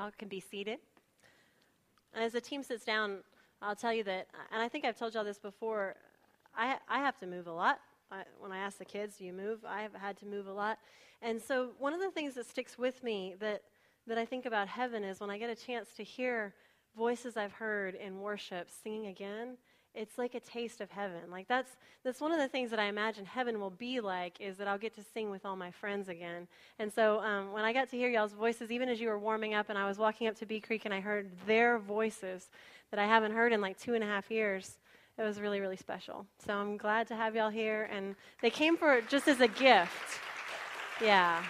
Y'all can be seated. As the team sits down, I'll tell you that, and I think I've told y'all this before, I, I have to move a lot. I, when I ask the kids, do you move? I have had to move a lot. And so one of the things that sticks with me that, that I think about heaven is when I get a chance to hear voices I've heard in worship singing again it's like a taste of heaven. Like that's that's one of the things that I imagine heaven will be like is that I'll get to sing with all my friends again. And so um, when I got to hear y'all's voices, even as you were warming up, and I was walking up to Bee Creek and I heard their voices that I haven't heard in like two and a half years, it was really really special. So I'm glad to have y'all here, and they came for just as a gift. Yeah.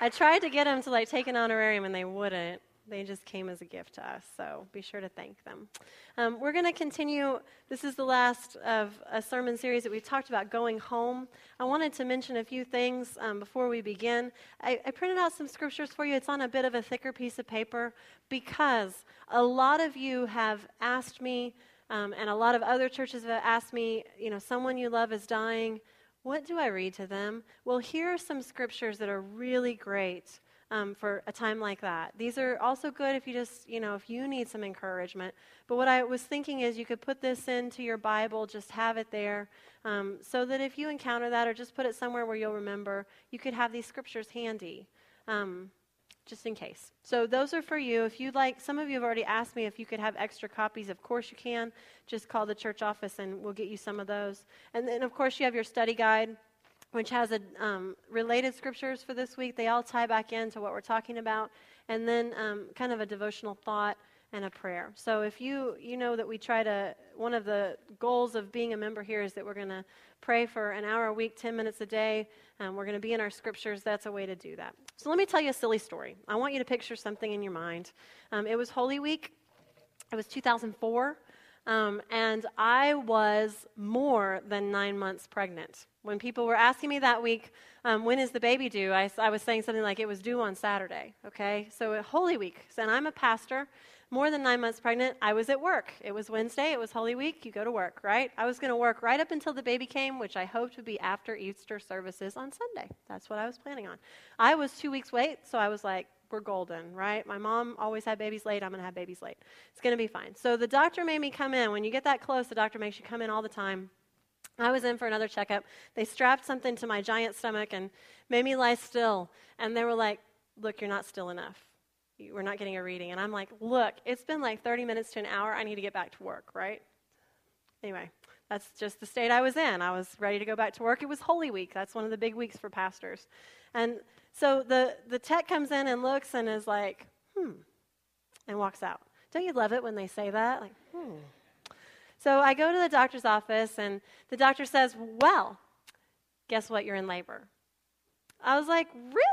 I tried to get them to like take an honorarium, and they wouldn't. They just came as a gift to us, so be sure to thank them. Um, we're going to continue. This is the last of a sermon series that we've talked about going home. I wanted to mention a few things um, before we begin. I, I printed out some scriptures for you. It's on a bit of a thicker piece of paper because a lot of you have asked me, um, and a lot of other churches have asked me, you know, someone you love is dying. What do I read to them? Well, here are some scriptures that are really great um, for a time like that. These are also good if you just, you know, if you need some encouragement. But what I was thinking is you could put this into your Bible, just have it there, um, so that if you encounter that or just put it somewhere where you'll remember, you could have these scriptures handy. Um, just in case. So those are for you. If you'd like, some of you have already asked me if you could have extra copies. Of course you can. Just call the church office and we'll get you some of those. And then, of course, you have your study guide which has a, um, related scriptures for this week. They all tie back into what we're talking about, and then um, kind of a devotional thought and a prayer. So if you you know that we try to one of the goals of being a member here is that we're going to pray for an hour a week, 10 minutes a day. Um, we're going to be in our scriptures. That's a way to do that. So let me tell you a silly story. I want you to picture something in your mind. Um, it was Holy Week. It was 2004. Um, and I was more than nine months pregnant. When people were asking me that week, um, when is the baby due? I, I, was saying something like it was due on Saturday. Okay, so Holy Week. And I'm a pastor, more than nine months pregnant. I was at work. It was Wednesday. It was Holy Week. You go to work, right? I was going to work right up until the baby came, which I hoped would be after Easter services on Sunday. That's what I was planning on. I was two weeks late, so I was like, we're golden, right? My mom always had babies late. I'm going to have babies late. It's going to be fine. So the doctor made me come in. When you get that close, the doctor makes you come in all the time. I was in for another checkup. They strapped something to my giant stomach and made me lie still. And they were like, Look, you're not still enough. We're not getting a reading. And I'm like, Look, it's been like 30 minutes to an hour. I need to get back to work, right? Anyway, that's just the state I was in. I was ready to go back to work. It was Holy Week. That's one of the big weeks for pastors. And so the, the tech comes in and looks and is like, hmm, and walks out. Don't you love it when they say that? Like, hmm. So I go to the doctor's office, and the doctor says, Well, guess what? You're in labor. I was like,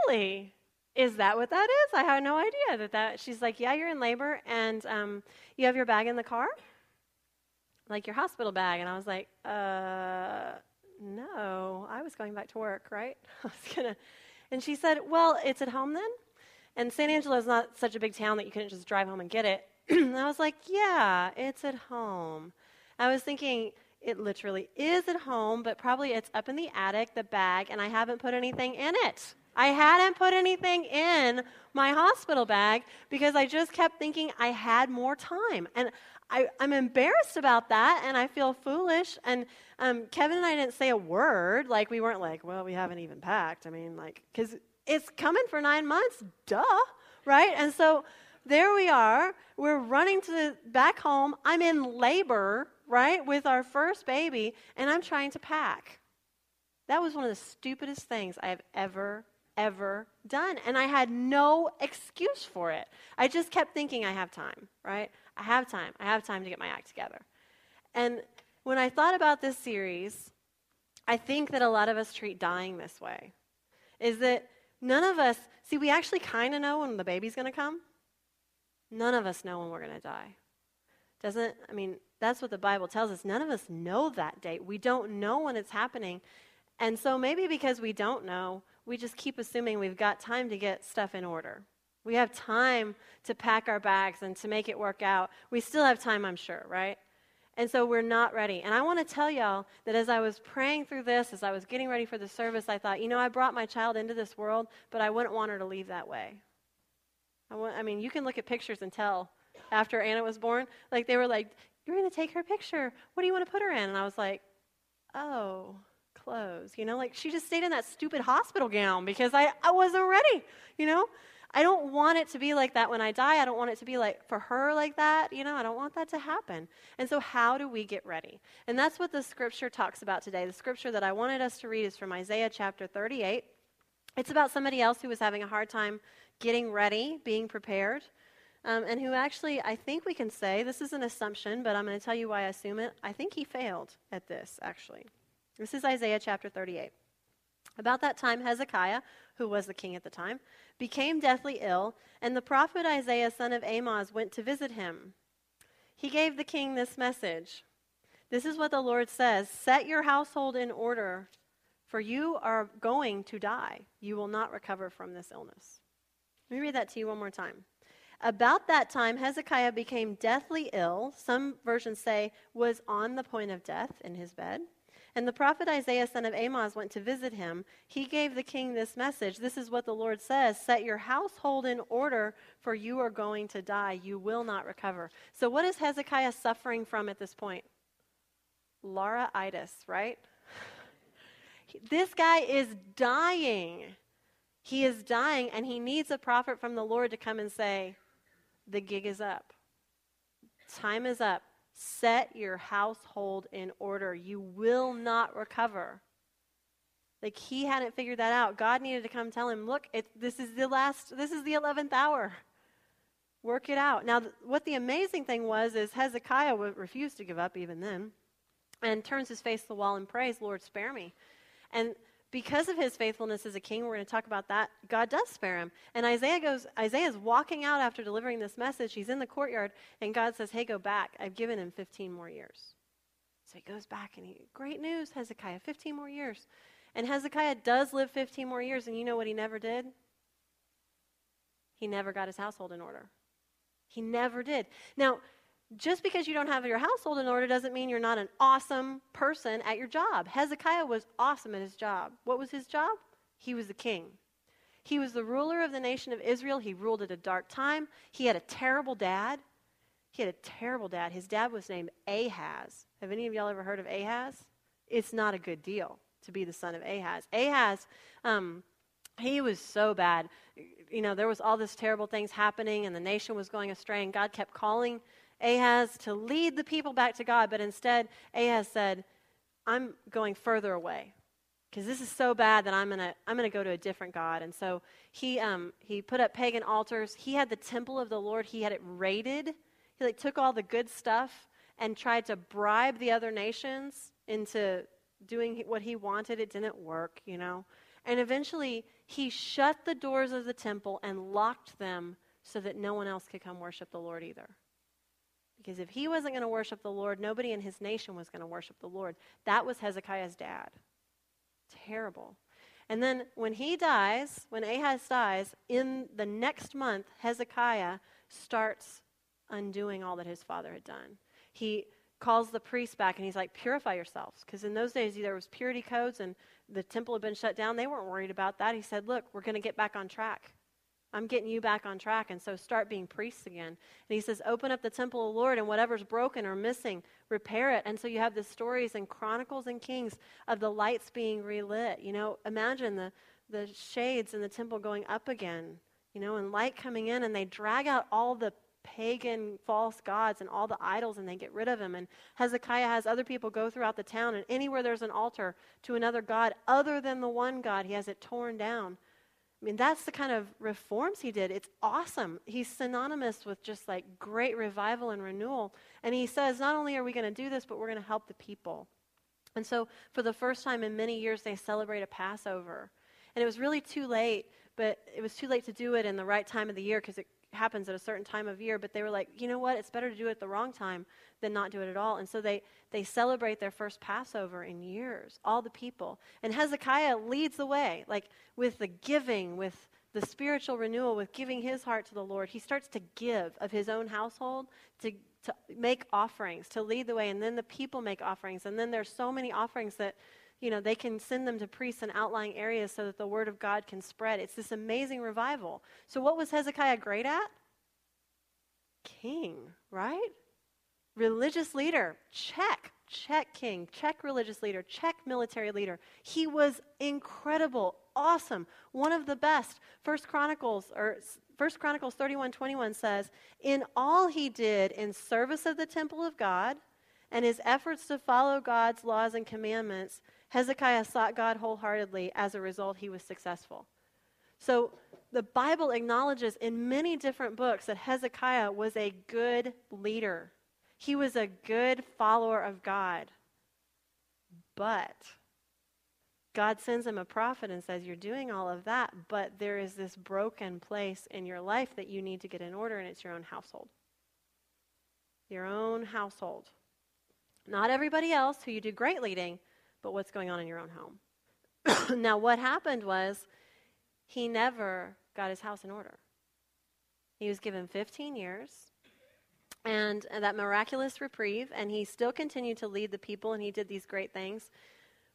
Really? Is that what that is? I had no idea that that. She's like, Yeah, you're in labor, and um, you have your bag in the car? Like your hospital bag. And I was like, Uh, no, I was going back to work, right? I was going to and she said, Well, it's at home then? And San Angelo is not such a big town that you couldn't just drive home and get it. and I was like, Yeah, it's at home. I was thinking, it literally is at home, but probably it's up in the attic, the bag, and I haven't put anything in it. I hadn't put anything in my hospital bag because I just kept thinking I had more time. And I, am embarrassed about that, and I feel foolish. And um, Kevin and I didn't say a word. Like, we weren't like, well, we haven't even packed. I mean, like, because it's coming for nine months, duh, right? And so there we are. We're running to the, back home. I'm in labor, right, with our first baby, and I'm trying to pack. That was one of the stupidest things I have ever ever done. And I had no excuse for it. I just kept thinking I have time, right? I have time. I have time to get my act together. And when I thought about this series, I think that a lot of us treat dying this way. Is that none of us, see, we actually kind of know when the baby's going to come. None of us know when we're going to die. Doesn't, I mean, that's what the Bible tells us. None of us know that date. We don't know when it's happening. And so maybe because we don't know, we just keep assuming we've got time to get stuff in order. We have time to pack our bags and to make it work out. We still have time, I'm sure, right? And so we're not ready. And I want to tell y'all that as I was praying through this, as I was getting ready for the service, I thought, you know, I brought my child into this world, but I wouldn't want her to leave that way. I, want, I mean, you can look at pictures and tell after Anna was born. Like, they were like, you're going to take her picture. What do you want to put her in? And I was like, oh, clothes. You know, like she just stayed in that stupid hospital gown because I, I wasn't ready, you know? I don't want it to be like that when I die. I don't want it to be like for her like that. You know, I don't want that to happen. And so, how do we get ready? And that's what the scripture talks about today. The scripture that I wanted us to read is from Isaiah chapter 38. It's about somebody else who was having a hard time getting ready, being prepared, um, and who actually, I think we can say, this is an assumption, but I'm going to tell you why I assume it. I think he failed at this, actually. This is Isaiah chapter 38. About that time, Hezekiah, who was the king at the time, became deathly ill, and the prophet Isaiah, son of Amoz, went to visit him. He gave the king this message This is what the Lord says Set your household in order, for you are going to die. You will not recover from this illness. Let me read that to you one more time. About that time, Hezekiah became deathly ill. Some versions say was on the point of death in his bed. And the prophet Isaiah, son of Amoz, went to visit him. He gave the king this message This is what the Lord says Set your household in order, for you are going to die. You will not recover. So, what is Hezekiah suffering from at this point? Laura-itis, right? this guy is dying. He is dying, and he needs a prophet from the Lord to come and say, The gig is up. Time is up. Set your household in order. You will not recover. Like he hadn't figured that out. God needed to come tell him, look, it, this is the last, this is the 11th hour. Work it out. Now, th- what the amazing thing was is Hezekiah refused to give up even then and turns his face to the wall and prays, Lord, spare me. And because of his faithfulness as a king, we're going to talk about that. God does spare him. And Isaiah goes, Isaiah is walking out after delivering this message. He's in the courtyard, and God says, Hey, go back. I've given him 15 more years. So he goes back, and he, great news, Hezekiah, 15 more years. And Hezekiah does live 15 more years, and you know what he never did? He never got his household in order. He never did. Now, just because you don't have your household in order doesn't mean you're not an awesome person at your job. Hezekiah was awesome at his job. What was his job? He was the king. He was the ruler of the nation of Israel. He ruled at a dark time. He had a terrible dad. He had a terrible dad. His dad was named Ahaz. Have any of y'all ever heard of Ahaz? It's not a good deal to be the son of Ahaz. Ahaz, um, he was so bad. You know, there was all this terrible things happening, and the nation was going astray, and God kept calling Ahaz to lead the people back to God, but instead, Ahaz said, I'm going further away because this is so bad that I'm to I'm to go to a different God. And so he, um, he put up pagan altars. He had the temple of the Lord, he had it raided. He like took all the good stuff and tried to bribe the other nations into doing what he wanted. It didn't work, you know. And eventually, he shut the doors of the temple and locked them so that no one else could come worship the Lord either. Because if he wasn't going to worship the Lord, nobody in his nation was going to worship the Lord. That was Hezekiah's dad. Terrible. And then when he dies, when Ahaz dies, in the next month, Hezekiah starts undoing all that his father had done. He calls the priests back and he's like, purify yourselves. Because in those days, there was purity codes and the temple had been shut down. They weren't worried about that. He said, look, we're going to get back on track. I'm getting you back on track. And so start being priests again. And he says, open up the temple of the Lord, and whatever's broken or missing, repair it. And so you have the stories in Chronicles and Kings of the lights being relit. You know, imagine the, the shades in the temple going up again, you know, and light coming in, and they drag out all the pagan false gods and all the idols and they get rid of them. And Hezekiah has other people go throughout the town, and anywhere there's an altar to another god other than the one God, he has it torn down. I mean, that's the kind of reforms he did. It's awesome. He's synonymous with just like great revival and renewal. And he says, not only are we going to do this, but we're going to help the people. And so, for the first time in many years, they celebrate a Passover. And it was really too late, but it was too late to do it in the right time of the year because it happens at a certain time of year, but they were like, you know what? It's better to do it the wrong time than not do it at all. And so they, they celebrate their first Passover in years, all the people. And Hezekiah leads the way, like with the giving, with the spiritual renewal, with giving his heart to the Lord. He starts to give of his own household to, to make offerings, to lead the way, and then the people make offerings. And then there's so many offerings that, you know, they can send them to priests in outlying areas so that the word of God can spread. It's this amazing revival. So, what was Hezekiah great at? King, right? Religious leader, check. Check king, check religious leader, check military leader. He was incredible, awesome, one of the best. First Chronicles or First Chronicles 31 21 says, In all he did in service of the temple of God and his efforts to follow God's laws and commandments, Hezekiah sought God wholeheartedly. As a result, he was successful. So the Bible acknowledges in many different books that Hezekiah was a good leader. He was a good follower of God. But God sends him a prophet and says, You're doing all of that, but there is this broken place in your life that you need to get in order, and it's your own household. Your own household. Not everybody else who you do great leading, but what's going on in your own home. now, what happened was he never got his house in order. He was given 15 years and, and that miraculous reprieve, and he still continued to lead the people, and he did these great things.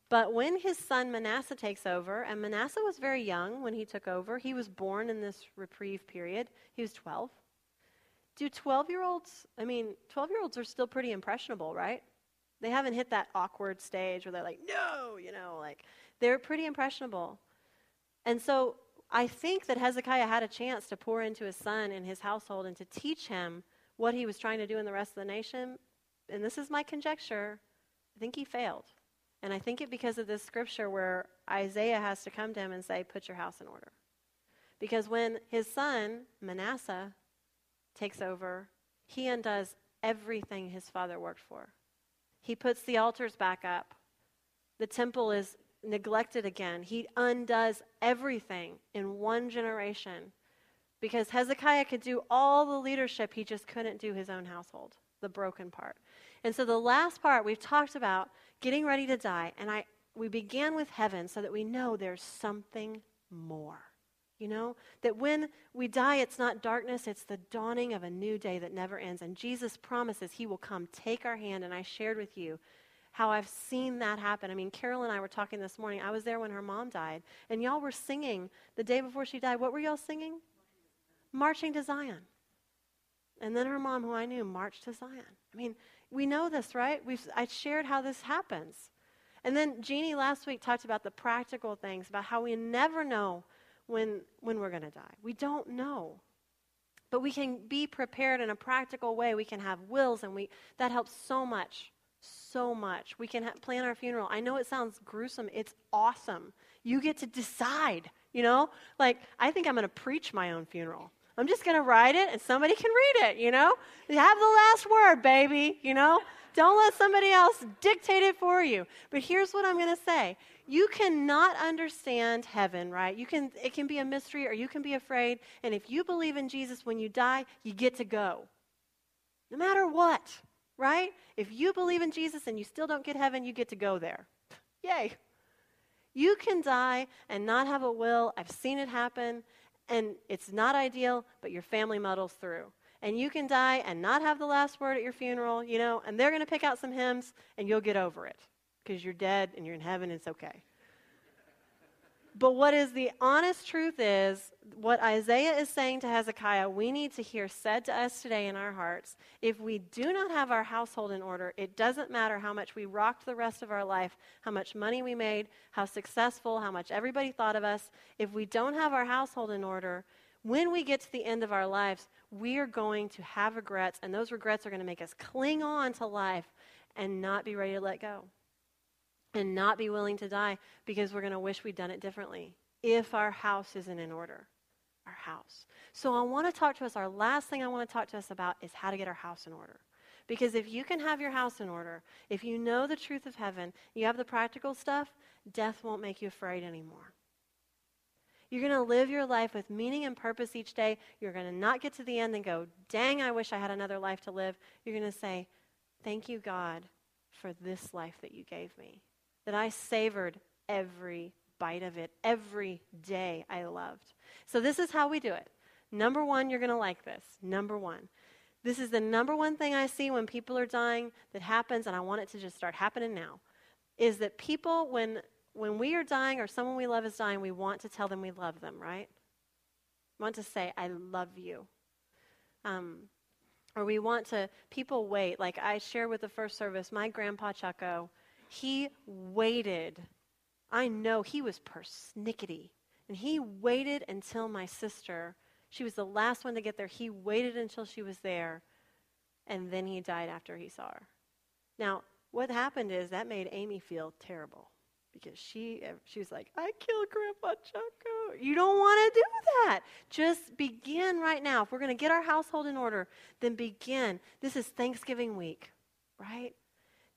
But when his son Manasseh takes over, and Manasseh was very young when he took over, he was born in this reprieve period. He was 12. Do 12 year olds, I mean, 12 year olds are still pretty impressionable, right? They haven't hit that awkward stage where they're like, no, you know, like they're pretty impressionable. And so I think that Hezekiah had a chance to pour into his son and his household and to teach him what he was trying to do in the rest of the nation, and this is my conjecture, I think he failed. And I think it because of this scripture where Isaiah has to come to him and say, Put your house in order. Because when his son, Manasseh, takes over, he undoes everything his father worked for. He puts the altars back up. The temple is neglected again. He undoes everything in one generation because Hezekiah could do all the leadership, he just couldn't do his own household, the broken part. And so the last part we've talked about getting ready to die, and I we began with heaven so that we know there's something more. You know, that when we die, it's not darkness, it's the dawning of a new day that never ends. And Jesus promises he will come take our hand. And I shared with you how I've seen that happen. I mean, Carol and I were talking this morning. I was there when her mom died, and y'all were singing the day before she died. What were y'all singing? marching to Zion. And then her mom, who I knew, marched to Zion. I mean, we know this, right? We've, I shared how this happens. And then Jeannie last week talked about the practical things, about how we never know when, when we're going to die. We don't know. But we can be prepared in a practical way. We can have wills, and we, that helps so much. So much. We can ha- plan our funeral. I know it sounds gruesome. It's awesome. You get to decide, you know? Like, I think I'm going to preach my own funeral. I'm just going to write it and somebody can read it, you know? Have the last word, baby, you know? Don't let somebody else dictate it for you. But here's what I'm going to say. You cannot understand heaven, right? You can it can be a mystery or you can be afraid, and if you believe in Jesus when you die, you get to go. No matter what, right? If you believe in Jesus and you still don't get heaven, you get to go there. Yay. You can die and not have a will. I've seen it happen and it's not ideal, but your family muddles through. And you can die and not have the last word at your funeral, you know, and they're going to pick out some hymns and you'll get over it because you're dead and you're in heaven it's okay. But what is the honest truth is what Isaiah is saying to Hezekiah, we need to hear said to us today in our hearts. If we do not have our household in order, it doesn't matter how much we rocked the rest of our life, how much money we made, how successful, how much everybody thought of us. If we don't have our household in order, when we get to the end of our lives, we are going to have regrets, and those regrets are going to make us cling on to life and not be ready to let go and not be willing to die because we're going to wish we'd done it differently if our house isn't in order. Our house. So I want to talk to us. Our last thing I want to talk to us about is how to get our house in order. Because if you can have your house in order, if you know the truth of heaven, you have the practical stuff, death won't make you afraid anymore. You're going to live your life with meaning and purpose each day. You're going to not get to the end and go, dang, I wish I had another life to live. You're going to say, thank you, God, for this life that you gave me that I savored every bite of it, every day I loved. So, this is how we do it. Number one, you're going to like this. Number one, This is the number one thing I see when people are dying that happens, and I want it to just start happening now. Is that people, when, when we are dying or someone we love is dying, we want to tell them we love them, right? We want to say, I love you. Um, or we want to, people wait. Like I shared with the first service, my grandpa Chucko, he waited. I know he was persnickety. And he waited until my sister she was the last one to get there. He waited until she was there, and then he died after he saw her. Now, what happened is that made Amy feel terrible because she uh, she was like, "I killed Grandpa Chucko." You don't want to do that. Just begin right now. If we're going to get our household in order, then begin. This is Thanksgiving week, right?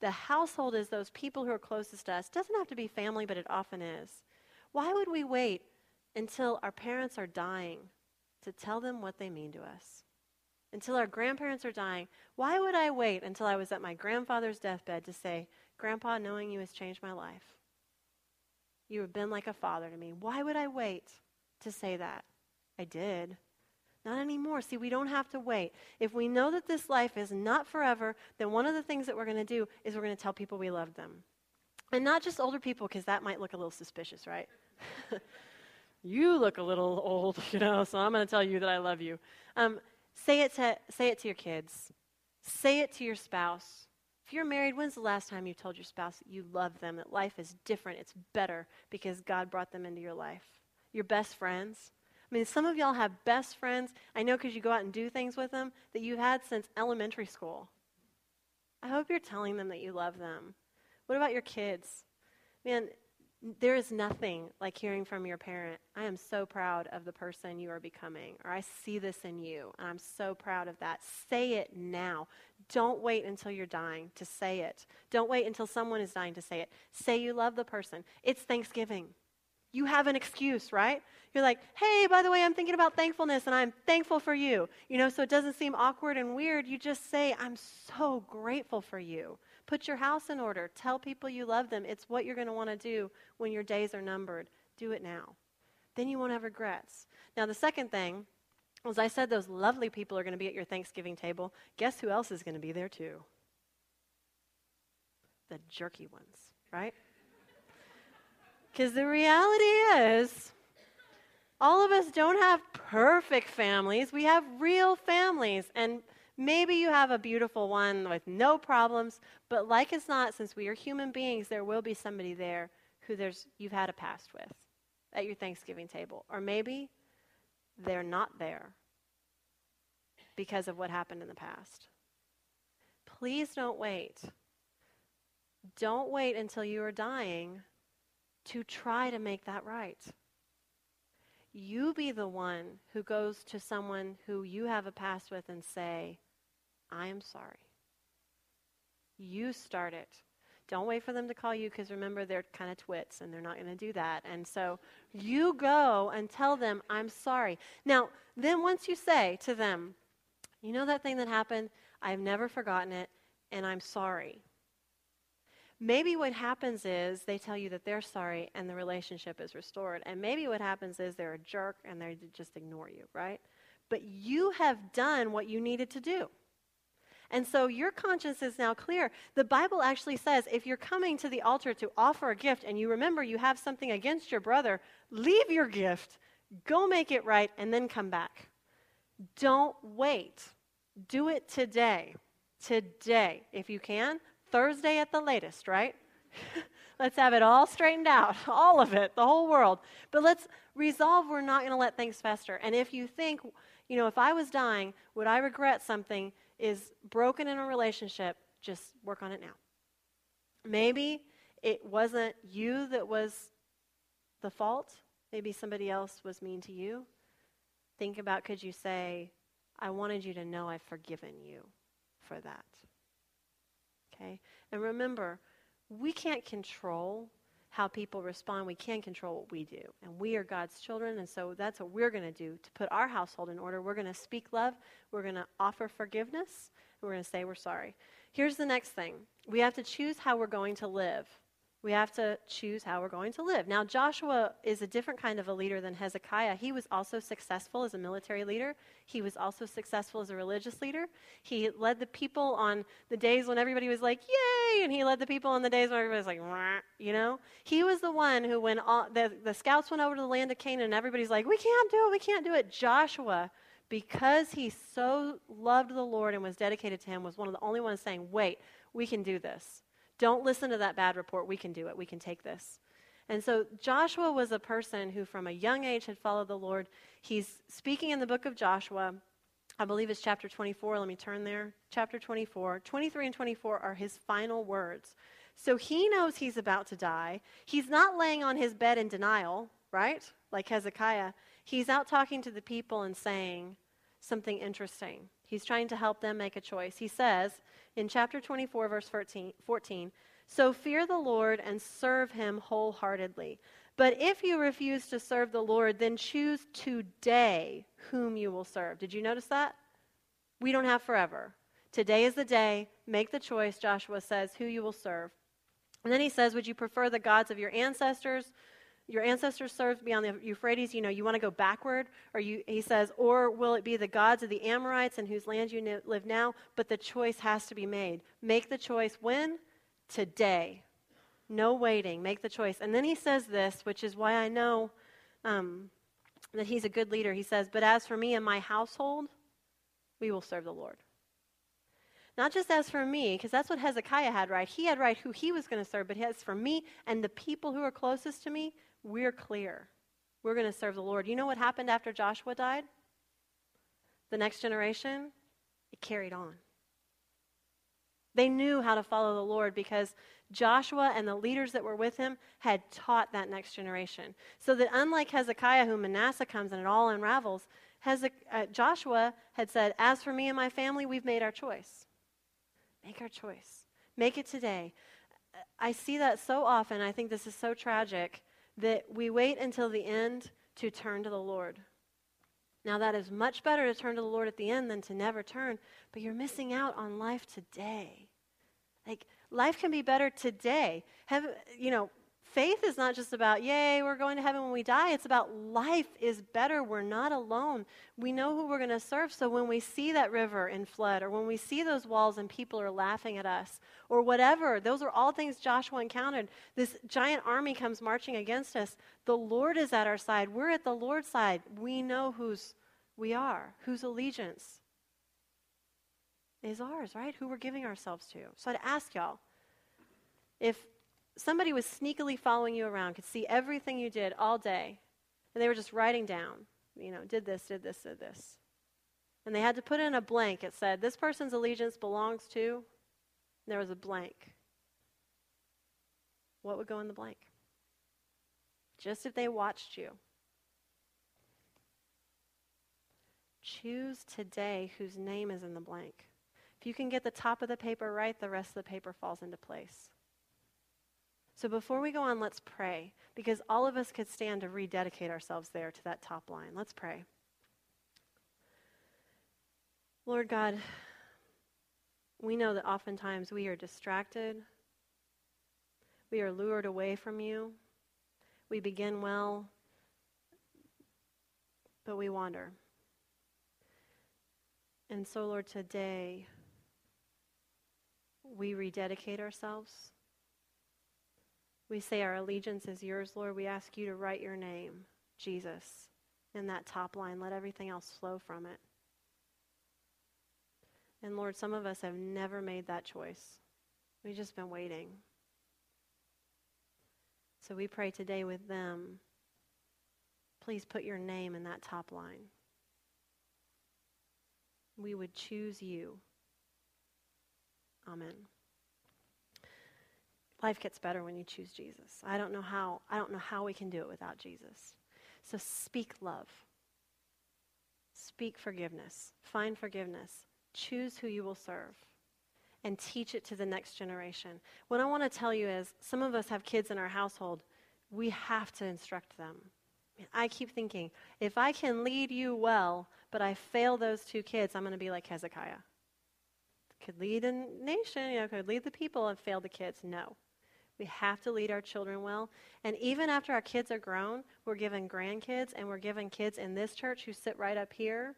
The household is those people who are closest to us. Doesn't have to be family, but it often is. Why would we wait until our parents are dying to tell them what they mean to us. Until our grandparents are dying, why would I wait until I was at my grandfather's deathbed to say, Grandpa, knowing you has changed my life? You have been like a father to me. Why would I wait to say that? I did. Not anymore. See, we don't have to wait. If we know that this life is not forever, then one of the things that we're going to do is we're going to tell people we love them. And not just older people, because that might look a little suspicious, right? you look a little old, you know, so I'm going to tell you that I love you. Um, say, it to, say it to your kids. Say it to your spouse. If you're married, when's the last time you told your spouse that you love them, that life is different, it's better because God brought them into your life? Your best friends. I mean, some of y'all have best friends, I know because you go out and do things with them, that you've had since elementary school. I hope you're telling them that you love them. What about your kids? Man, there is nothing like hearing from your parent, I am so proud of the person you are becoming, or I see this in you, and I'm so proud of that. Say it now. Don't wait until you're dying to say it. Don't wait until someone is dying to say it. Say you love the person. It's Thanksgiving. You have an excuse, right? You're like, hey, by the way, I'm thinking about thankfulness and I'm thankful for you. You know, so it doesn't seem awkward and weird. You just say, I'm so grateful for you. Put your house in order. Tell people you love them. It's what you're going to want to do when your days are numbered. Do it now. Then you won't have regrets. Now, the second thing, as I said, those lovely people are going to be at your Thanksgiving table. Guess who else is going to be there too? The jerky ones, right? Because the reality is, all of us don't have perfect families. We have real families. And Maybe you have a beautiful one with no problems, but like as not, since we are human beings, there will be somebody there who there's, you've had a past with at your Thanksgiving table. Or maybe they're not there because of what happened in the past. Please don't wait. Don't wait until you are dying to try to make that right. You be the one who goes to someone who you have a past with and say, I am sorry. You start it. Don't wait for them to call you because remember, they're kind of twits and they're not going to do that. And so you go and tell them, I'm sorry. Now, then once you say to them, you know that thing that happened? I've never forgotten it and I'm sorry. Maybe what happens is they tell you that they're sorry and the relationship is restored. And maybe what happens is they're a jerk and they just ignore you, right? But you have done what you needed to do. And so your conscience is now clear. The Bible actually says if you're coming to the altar to offer a gift and you remember you have something against your brother, leave your gift, go make it right, and then come back. Don't wait. Do it today. Today, if you can. Thursday at the latest, right? let's have it all straightened out, all of it, the whole world. But let's resolve we're not going to let things fester. And if you think, you know, if I was dying, would I regret something? is broken in a relationship, just work on it now. Maybe it wasn't you that was the fault. Maybe somebody else was mean to you. Think about could you say, I wanted you to know I've forgiven you for that. Okay? And remember, we can't control how people respond. We can control what we do. And we are God's children, and so that's what we're going to do to put our household in order. We're going to speak love, we're going to offer forgiveness, and we're going to say we're sorry. Here's the next thing we have to choose how we're going to live. We have to choose how we're going to live. Now, Joshua is a different kind of a leader than Hezekiah. He was also successful as a military leader, he was also successful as a religious leader. He led the people on the days when everybody was like, yay, and he led the people on the days when everybody was like, Rah, you know? He was the one who, when all, the, the scouts went over to the land of Canaan and everybody's like, we can't do it, we can't do it, Joshua because he so loved the Lord and was dedicated to him, was one of the only ones saying, Wait, we can do this. Don't listen to that bad report. We can do it. We can take this. And so Joshua was a person who, from a young age, had followed the Lord. He's speaking in the book of Joshua. I believe it's chapter 24. Let me turn there. Chapter 24. 23 and 24 are his final words. So he knows he's about to die. He's not laying on his bed in denial, right? Like Hezekiah. He's out talking to the people and saying something interesting. He's trying to help them make a choice. He says, in chapter 24, verse 14, 14 So fear the Lord and serve him wholeheartedly. But if you refuse to serve the Lord, then choose today whom you will serve. Did you notice that? We don't have forever. Today is the day. Make the choice, Joshua says, who you will serve. And then he says, Would you prefer the gods of your ancestors? Your ancestors served beyond the Euphrates. You know, you want to go backward? Or you, he says, Or will it be the gods of the Amorites in whose land you live now? But the choice has to be made. Make the choice when? Today. No waiting. Make the choice. And then he says this, which is why I know um, that he's a good leader. He says, But as for me and my household, we will serve the Lord. Not just as for me, because that's what Hezekiah had right. He had right who he was going to serve, but as for me and the people who are closest to me, we're clear. We're going to serve the Lord. You know what happened after Joshua died? The next generation, it carried on. They knew how to follow the Lord because Joshua and the leaders that were with him had taught that next generation. So that unlike Hezekiah, who Manasseh comes and it all unravels, Hezek- uh, Joshua had said, As for me and my family, we've made our choice. Make our choice. Make it today. I see that so often. I think this is so tragic that we wait until the end to turn to the Lord. Now, that is much better to turn to the Lord at the end than to never turn, but you're missing out on life today. Like, life can be better today. Have, you know, faith is not just about, yay, we're going to heaven when we die. It's about life is better. We're not alone. We know who we're going to serve. So when we see that river in flood, or when we see those walls and people are laughing at us, or whatever, those are all things Joshua encountered. This giant army comes marching against us. The Lord is at our side. We're at the Lord's side. We know whose we are, whose allegiance is ours, right? Who we're giving ourselves to. So I'd ask y'all if somebody was sneakily following you around, could see everything you did all day, and they were just writing down, you know, did this, did this, did this. And they had to put in a blank. It said, this person's allegiance belongs to, and there was a blank. What would go in the blank? Just if they watched you. Choose today whose name is in the blank. If you can get the top of the paper right, the rest of the paper falls into place. So before we go on, let's pray, because all of us could stand to rededicate ourselves there to that top line. Let's pray. Lord God, we know that oftentimes we are distracted, we are lured away from you. We begin well, but we wander. And so, Lord, today we rededicate ourselves. We say our allegiance is yours, Lord. We ask you to write your name, Jesus, in that top line. Let everything else flow from it. And Lord, some of us have never made that choice. We've just been waiting. So we pray today with them. Please put your name in that top line. We would choose you. Amen life gets better when you choose Jesus. I don't know how I don't know how we can do it without Jesus. So speak love. Speak forgiveness. Find forgiveness. Choose who you will serve and teach it to the next generation. What I want to tell you is some of us have kids in our household. We have to instruct them. I keep thinking, if I can lead you well, but I fail those two kids, I'm going to be like Hezekiah. Could lead a nation, you know, could lead the people and fail the kids. No. We have to lead our children well. And even after our kids are grown, we're given grandkids and we're given kids in this church who sit right up here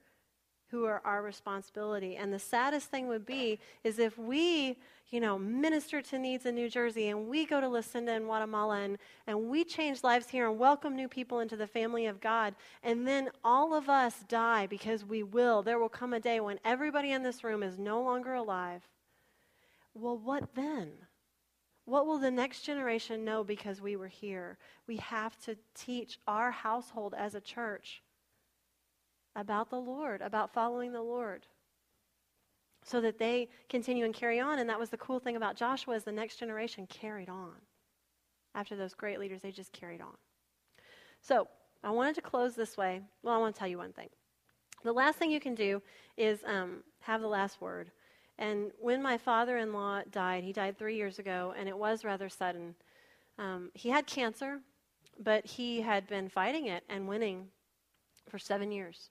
who are our responsibility. And the saddest thing would be is if we, you know, minister to needs in New Jersey and we go to Lucinda in Guatemala and, and we change lives here and welcome new people into the family of God, and then all of us die because we will. There will come a day when everybody in this room is no longer alive. Well, what then? What will the next generation know because we were here? We have to teach our household as a church about the Lord, about following the Lord. So that they continue and carry on. And that was the cool thing about Joshua is the next generation carried on. After those great leaders, they just carried on. So I wanted to close this way. Well, I want to tell you one thing. The last thing you can do is um, have the last word. And when my father in law died, he died three years ago, and it was rather sudden. Um, he had cancer, but he had been fighting it and winning for seven years.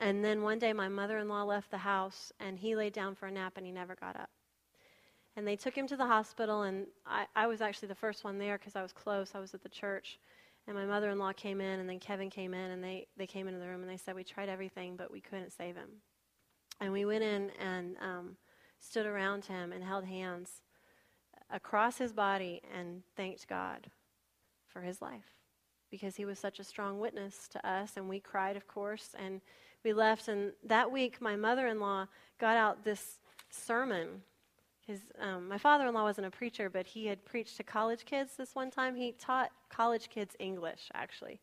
And then one day my mother in law left the house and he laid down for a nap and he never got up. And they took him to the hospital, and I, I was actually the first one there because I was close. I was at the church. And my mother in law came in, and then Kevin came in, and they, they came into the room and they said, We tried everything, but we couldn't save him. And we went in and um, stood around him and held hands across his body and thanked God for his life because he was such a strong witness to us. And we cried, of course. And we left, and that week my mother-in-law got out this sermon. His, um, my father-in-law wasn't a preacher, but he had preached to college kids this one time. He taught college kids English, actually.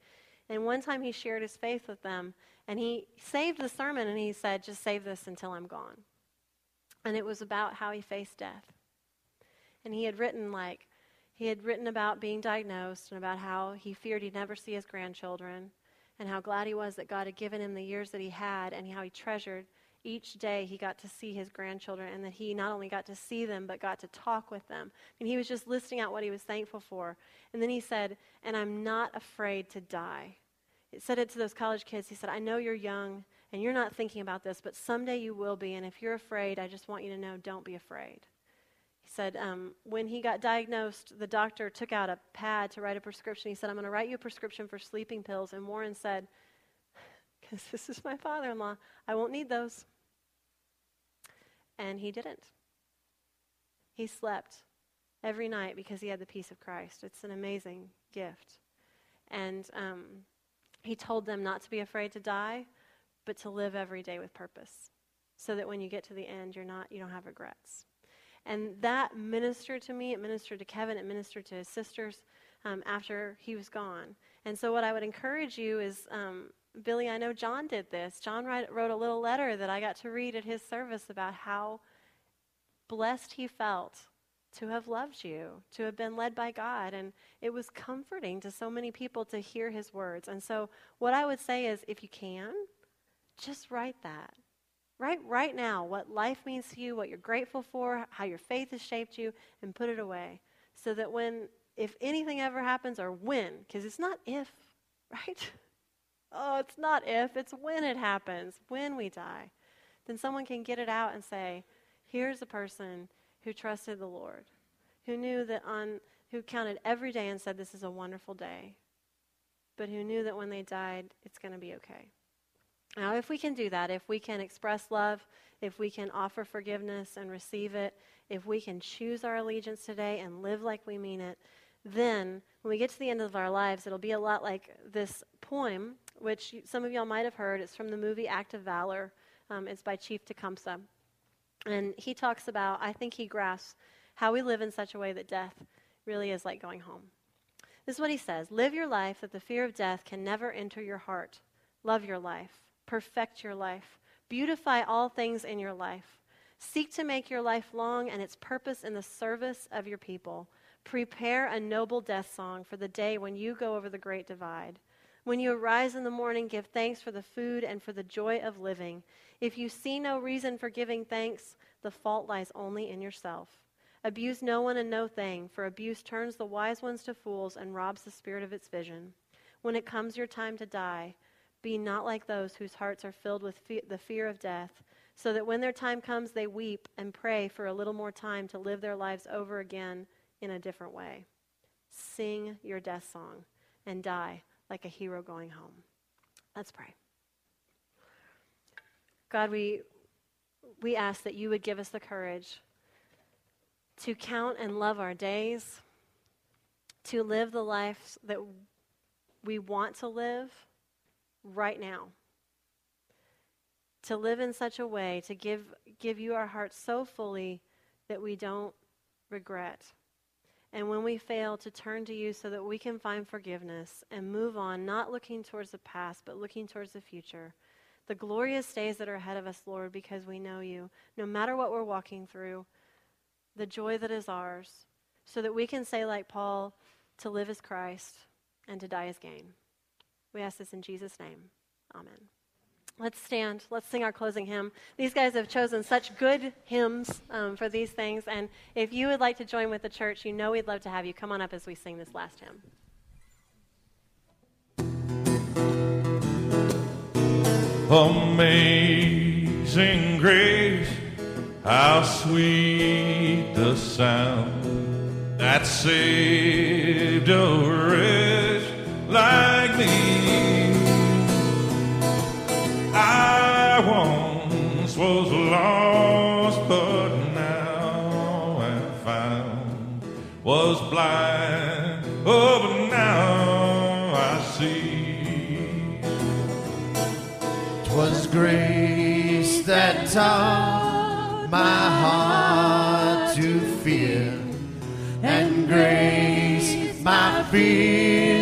And one time he shared his faith with them, and he saved the sermon, and he said, "Just save this until I'm gone." And it was about how he faced death. And he had written like he had written about being diagnosed and about how he feared he'd never see his grandchildren and how glad he was that God had given him the years that he had and how he treasured each day he got to see his grandchildren and that he not only got to see them but got to talk with them. And he was just listing out what he was thankful for. And then he said, And I'm not afraid to die. He said it to those college kids. He said, I know you're young and you're not thinking about this, but someday you will be. And if you're afraid, I just want you to know don't be afraid He said um, when he got diagnosed, the doctor took out a pad to write a prescription. He said, I'm going to write you a prescription for sleeping pills. And Warren said, because this is my father in law, I won't need those. And he didn't. He slept every night because he had the peace of Christ. It's an amazing gift. And um, he told them not to be afraid to die, but to live every day with purpose so that when you get to the end, you're not, you don't have regrets. And that ministered to me. It ministered to Kevin. It ministered to his sisters um, after he was gone. And so, what I would encourage you is um, Billy, I know John did this. John write, wrote a little letter that I got to read at his service about how blessed he felt to have loved you, to have been led by God. And it was comforting to so many people to hear his words. And so, what I would say is if you can, just write that. Write right now, what life means to you, what you're grateful for, how your faith has shaped you, and put it away. So that when, if anything ever happens, or when, because it's not if, right? Oh, it's not if, it's when it happens, when we die. Then someone can get it out and say, here's a person who trusted the Lord, who knew that on, who counted every day and said, this is a wonderful day, but who knew that when they died, it's going to be okay. Now, if we can do that, if we can express love, if we can offer forgiveness and receive it, if we can choose our allegiance today and live like we mean it, then when we get to the end of our lives, it'll be a lot like this poem, which some of y'all might have heard. It's from the movie Act of Valor. Um, it's by Chief Tecumseh. And he talks about, I think he grasps how we live in such a way that death really is like going home. This is what he says Live your life that the fear of death can never enter your heart. Love your life perfect your life. Beautify all things in your life. Seek to make your life long and its purpose in the service of your people. Prepare a noble death song for the day when you go over the great divide. When you arise in the morning, give thanks for the food and for the joy of living. If you see no reason for giving thanks, the fault lies only in yourself. Abuse no one and no thing, for abuse turns the wise ones to fools and robs the spirit of its vision. When it comes your time to die, be not like those whose hearts are filled with fe- the fear of death, so that when their time comes, they weep and pray for a little more time to live their lives over again in a different way. Sing your death song and die like a hero going home. Let's pray. God, we, we ask that you would give us the courage to count and love our days, to live the life that we want to live right now. To live in such a way to give, give you our hearts so fully that we don't regret. And when we fail, to turn to you so that we can find forgiveness and move on, not looking towards the past, but looking towards the future. The glorious days that are ahead of us, Lord, because we know you. No matter what we're walking through, the joy that is ours, so that we can say, like Paul, to live as Christ and to die as gain. We ask this in Jesus' name. Amen. Let's stand. Let's sing our closing hymn. These guys have chosen such good hymns um, for these things. And if you would like to join with the church, you know we'd love to have you. Come on up as we sing this last hymn. Amazing grace, how sweet the sound that saved a wretch like was lost, but now am found. Was blind, oh, but now I see. Twas grace that taught my heart to fear, and grace my fears